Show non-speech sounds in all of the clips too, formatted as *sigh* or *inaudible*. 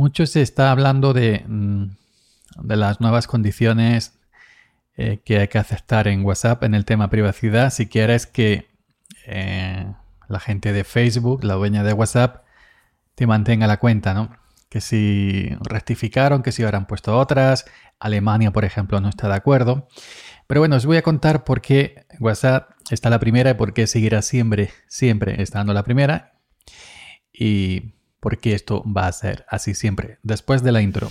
mucho se está hablando de, mm, de las nuevas condiciones eh, que hay que aceptar en WhatsApp en el tema privacidad. Si quieres que eh, la gente de Facebook, la dueña de WhatsApp, te mantenga la cuenta, ¿no? Que si rectificaron, que si habrán puesto otras. Alemania, por ejemplo, no está de acuerdo. Pero bueno, os voy a contar por qué WhatsApp está la primera y por qué seguirá siempre, siempre estando la primera. Y por qué esto va a ser así siempre, después de la intro.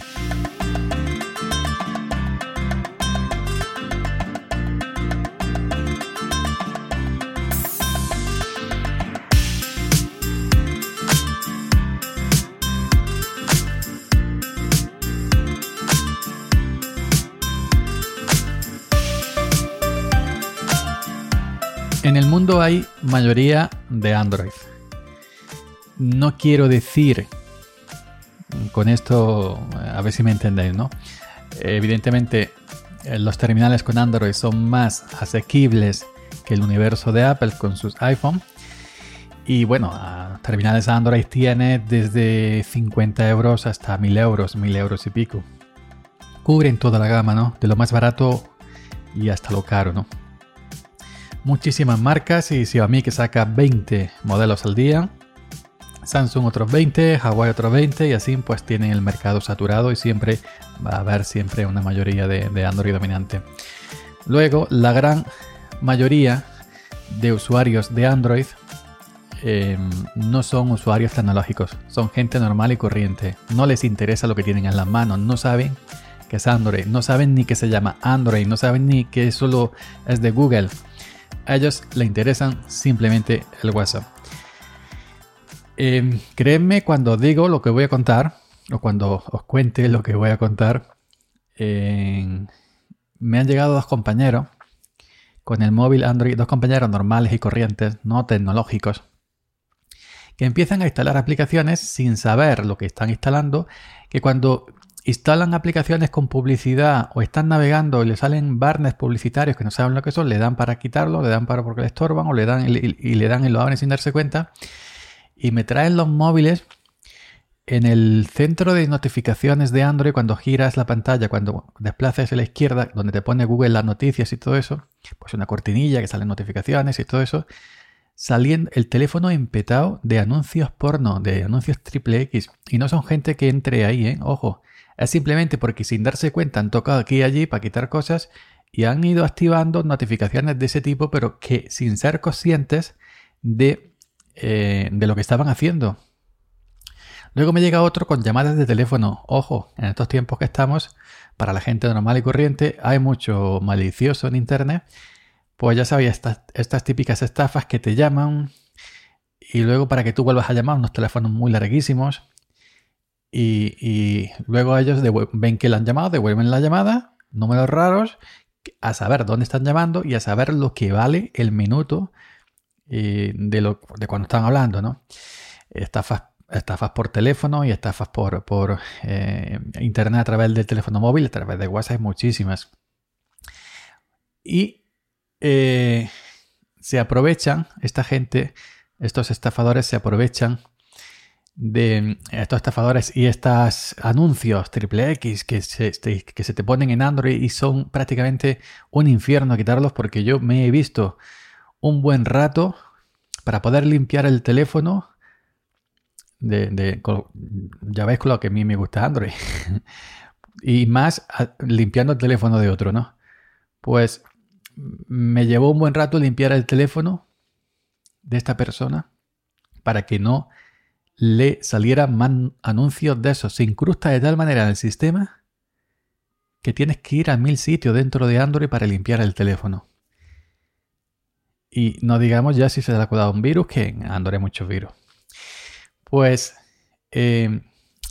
En el mundo hay mayoría de Android. No quiero decir con esto, a ver si me entendéis, ¿no? Evidentemente, eh, los terminales con Android son más asequibles que el universo de Apple con sus iPhone. Y bueno, terminales Android tiene desde 50 euros hasta 1000 euros, 1000 euros y pico. Cubren toda la gama, ¿no? De lo más barato y hasta lo caro, ¿no? muchísimas marcas y Xiaomi que saca 20 modelos al día, Samsung otros 20, Huawei otros 20 y así pues tienen el mercado saturado y siempre va a haber siempre una mayoría de, Android dominante. Luego la gran mayoría de usuarios de Android em, no son usuarios tecnológicos, son gente normal y corriente. No les interesa lo que tienen en las manos, no saben que es Android, no saben ni que se llama Android, no saben ni que solo es de Google a ellos le interesan simplemente el WhatsApp. Eh, cuando digo lo que voy a contar, o cuando os cuente lo que voy a contar, me han llegado dos compañeros con el móvil Android, dos compañeros normales y corrientes, no tecnológicos, que empiezan a instalar aplicaciones sin saber lo que están instalando, que cuando instalan aplicaciones con publicidad o están navegando y le salen barnes publicitarios que no saben lo que son, le dan para quitarlo, le dan para porque le estorban o le dan y, le dan y lo abren sin darse cuenta. Y me traen los móviles en el centro de notificaciones de Android, cuando giras la pantalla, cuando desplazas a la izquierda, donde te pone Google las noticias y todo eso, pues una cortinilla que salen notificaciones y todo eso, saliendo el teléfono empetado de anuncios porno, de anuncios triple X. Y no son gente que entre ahí, ¿eh? Ojo, es simplemente porque sin darse cuenta han tocado aquí y allí para quitar cosas y han ido activando notificaciones de ese tipo, pero que sin ser conscientes de, eh, de lo que estaban haciendo. Luego me llega otro con llamadas de teléfono. Ojo, en estos tiempos que estamos, para la gente normal y corriente, hay mucho malicioso en Internet. Pues ya sabéis, estas, típicas estafas que te llaman y luego para que tú vuelvas a llamar unos teléfonos muy larguísimos y, luego ellos ven que la han llamado, devuelven la llamada, números raros, a saber dónde están llamando y a saber lo que vale el minuto de, lo, de cuando están hablando, ¿no? Estafas, estafas por teléfono y estafas por, por eh, internet a través del teléfono móvil, a través de WhatsApp, muchísimas. Y eh, se aprovechan, esta gente, estos estafadores se aprovechan de estos estafadores y estos anuncios triple X que se, que se te ponen en Android y son prácticamente un infierno quitarlos porque yo me he visto un buen rato para poder limpiar el teléfono de, ya veis con lo que a mí me gusta Android *laughs* y más limpiando el teléfono de otro, ¿no? Pues me llevó un buen rato limpiar el teléfono de esta persona para que no le salieran anuncios de esos. Se incrusta de tal manera en el sistema que tienes que ir a mil sitios dentro de Android para limpiar el teléfono. Y no digamos ya si se le ha cuidado un virus, que en Android hay muchos virus. Pues eh,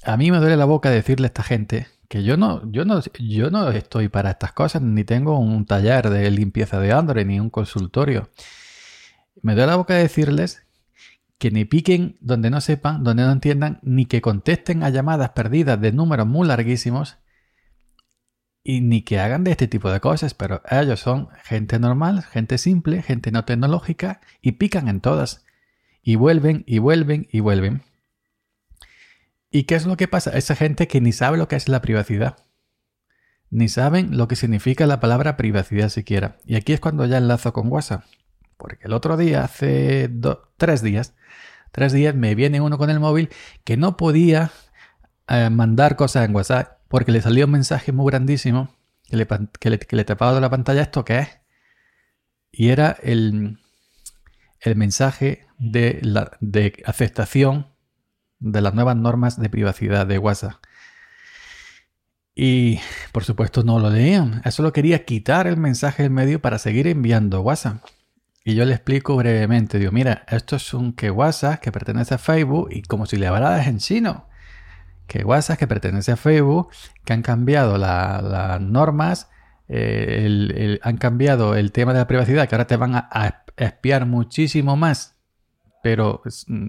a mí me duele la boca decirle a esta gente que yo no, yo no, yo no estoy para estas cosas, ni tengo un taller de limpieza de Android, ni un consultorio. Me duele la boca decirles que ni piquen donde no sepan, donde no entiendan, ni que contesten a llamadas perdidas de números muy larguísimos y ni que hagan de este tipo de cosas, pero ellos son gente normal, gente simple, gente no tecnológica y pican en todas y vuelven y vuelven y vuelven. ¿Y qué es lo que pasa? Esa gente que ni sabe lo que es la privacidad. Ni saben lo que significa la palabra privacidad siquiera. Y aquí es cuando ya enlazo con WhatsApp. Porque el otro día, hace tres días, tres días me viene uno con el móvil que no podía eh, mandar cosas en WhatsApp porque le salió un mensaje muy grandísimo que le, tapaba de la pantalla esto que es. Y era el, el mensaje de, la, de aceptación de las nuevas normas de privacidad de WhatsApp. Y por supuesto no lo leían. Eso lo quería quitar el mensaje del medio para seguir enviando WhatsApp. Y yo le explico brevemente. Digo, mira, esto es un que WhatsApp que pertenece a Facebook y como si le hablaras en chino. Que WhatsApp que pertenece a Facebook, que han cambiado las normas, eh, han cambiado el tema de la privacidad, que ahora te van a espiar muchísimo más pero mm,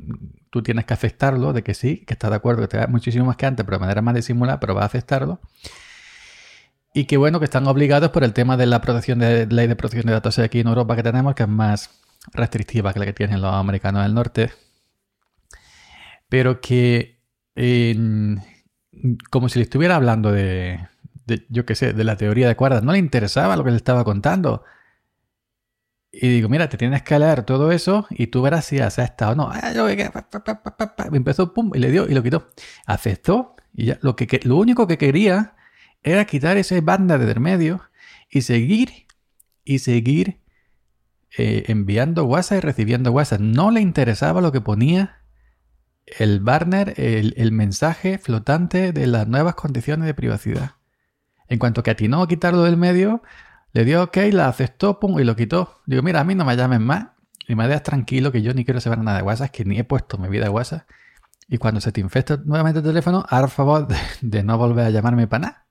tú tienes que aceptarlo de que sí, que estás de acuerdo, que te da muchísimo más que antes, pero de manera más disimulada, pero vas a aceptarlo. Y que bueno, que están obligados por el tema de la protección de ley de protección de datos aquí en Europa que tenemos, que es más restrictiva que la que tienen los americanos del norte. Pero que como si le estuviera hablando de, yo qué sé, de la teoría de cuerdas, no le interesaba lo que le estaba contando. Y digo, mira, te tienes que leer todo eso y tú verás si acepta o no. Me empezó, pum, y le dio y lo quitó. Aceptó y ya lo, único que quería era quitar ese banda de medio y seguir y seguir eh, enviando WhatsApp y recibiendo WhatsApp. No le interesaba lo que ponía el banner, el, el mensaje flotante de las nuevas condiciones de privacidad. En cuanto que atinó a quitarlo del medio, le dio OK, la aceptó, pum, y lo quitó. Digo, mira, a mí no me llamen más y me dejas tranquilo que yo ni quiero saber nada de WhatsApp, que ni he puesto mi vida de WhatsApp. Y cuando se te infecta nuevamente el teléfono, haz favor de, no volver a llamarme para nada.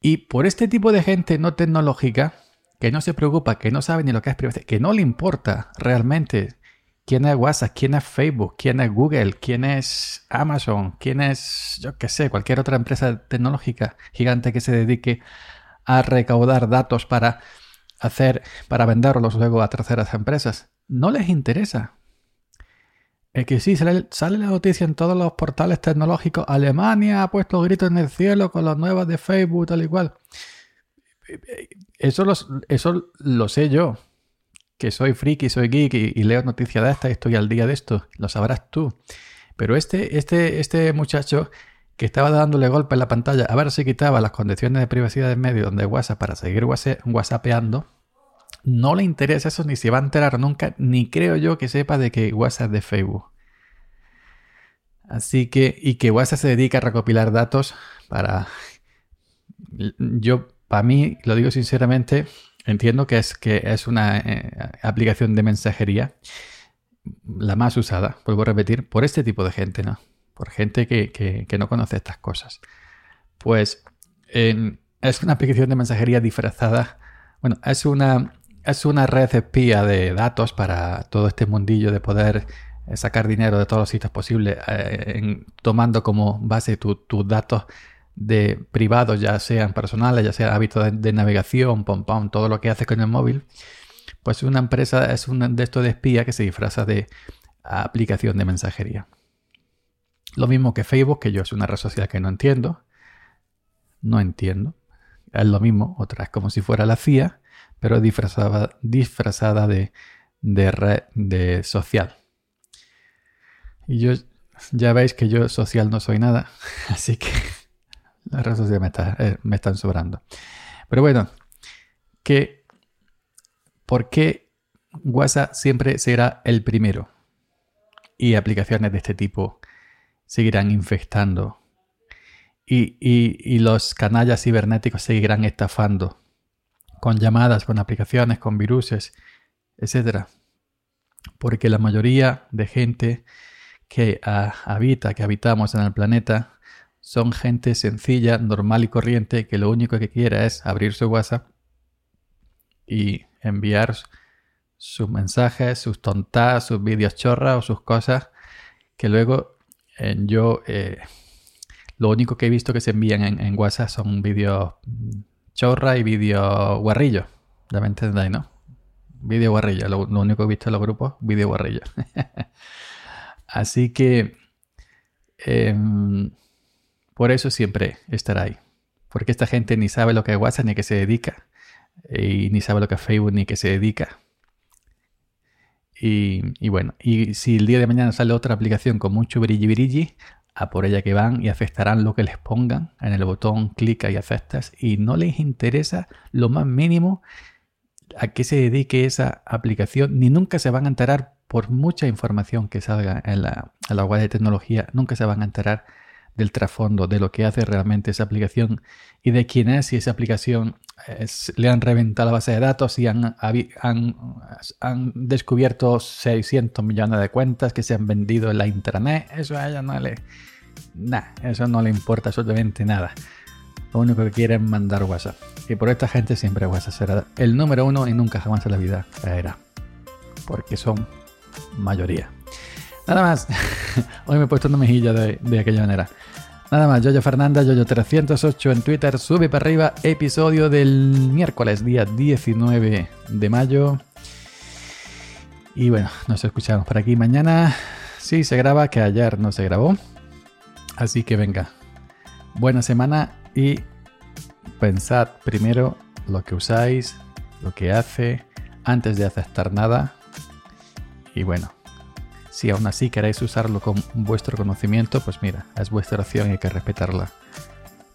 Y por este tipo de gente no tecnológica, que no se preocupa, que no sabe ni lo que es privacidad, que no le importa realmente quién es WhatsApp, quién es Facebook, quién es Google, quién es Amazon, quién es, yo qué sé, cualquier otra empresa tecnológica gigante que se dedique a recaudar datos para hacer, para venderlos luego a terceras empresas. No les interesa. Es que sí, sale, la noticia en todos los portales tecnológicos. Alemania ha puesto gritos en el cielo con las nuevas de Facebook, tal y cual. Eso, eso lo sé yo. Que soy friki, soy geek y, leo noticias de esta y estoy al día de esto. Lo sabrás tú. Pero este, este, este muchacho que estaba dándole golpe en la pantalla a ver si quitaba las condiciones de privacidad del medio de WhatsApp para seguir whatsappeando, no le interesa eso ni se va a enterar nunca, ni creo yo que sepa de que WhatsApp es de Facebook. Así que, y que WhatsApp se dedica a recopilar datos para... Yo, para mí, lo digo sinceramente, entiendo que es, que es una eh, aplicación de mensajería la más usada, vuelvo a repetir, por este tipo de gente, ¿no? por gente que, no conoce estas cosas. Pues es una aplicación de mensajería disfrazada. Bueno, es una, es una red espía de datos para todo este mundillo de poder eh, sacar dinero de todos los sitios posibles, eh, tomando como base tus datos de privados, ya sean personales, ya sea hábitos de, navegación, pom, pom, todo lo que haces con el móvil. Pues una empresa es un de estos de espía que se disfraza de aplicación de mensajería. Lo mismo que Facebook, que yo es una red social que no entiendo. No entiendo. Es lo mismo, otra es como si fuera la CIA, pero disfrazada, disfrazada de, de red de social. Y yo ya veis que yo social no soy nada, *laughs* así que las redes sociales me, eh, me están sobrando. Pero bueno, que ¿por qué WhatsApp siempre será el primero? Y aplicaciones de este tipo seguirán infectando y, los canallas cibernéticos seguirán estafando con llamadas, con aplicaciones, con viruses, etc. Porque la mayoría de gente que habita, que habitamos en el planeta, son gente sencilla, normal y corriente, que lo único que quiere es abrir su WhatsApp y enviar sus mensajes, sus tontas, sus vídeos chorras o sus cosas que luego yo eh, lo único que he visto que se envían en, WhatsApp son vídeos chorra y vídeos guarrillo. Ya me entendéis, ¿no? Vídeo guarrillo. Lo, único que he visto en los grupos, vídeo guarrillo. *laughs* Así que Em, por eso siempre estará ahí. Porque esta gente ni sabe lo que es WhatsApp ni a qué se dedica. Y ni sabe lo que es Facebook ni a qué se dedica. Y, bueno, y si el día de mañana sale otra aplicación con mucho brilli brilli, a por ella que van y aceptarán lo que les pongan en el botón clica y aceptas y no les interesa lo más mínimo a qué se dedique esa aplicación ni nunca se van a enterar por mucha información que salga en la, en la web de tecnología, nunca se van a enterar del trasfondo, de lo que hace realmente esa aplicación y de quién es, si esa aplicación le han reventado la base de datos y han, descubierto 600 millones de cuentas que se han vendido en la internet. Eso a ella no le... Nada, eso no le importa absolutamente nada. Lo único que quieren es mandar WhatsApp. Y por esta gente siempre WhatsApp será el número uno y nunca jamás en la vida caerá. Porque son mayoría. Nada más. *laughs* Hoy me he puesto una mejilla de, aquella manera. Nada más, Yoyo Fernanda, Yoyo308 en Twitter, sube para arriba, episodio del miércoles, día 19 de mayo. Y bueno, nos escuchamos por aquí mañana. Sí, se graba, que ayer no se grabó. Así que venga, buena semana y pensad primero lo que usáis, lo que hace, antes de aceptar nada. Y bueno, si aún así queréis usarlo con vuestro conocimiento, pues mira, es vuestra opción y hay que respetarla.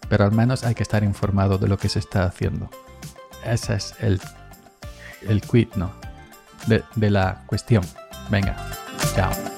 Pero al menos hay que estar informado de lo que se está haciendo. Ese es el, el quid, ¿no? De, de la cuestión. Venga, chao.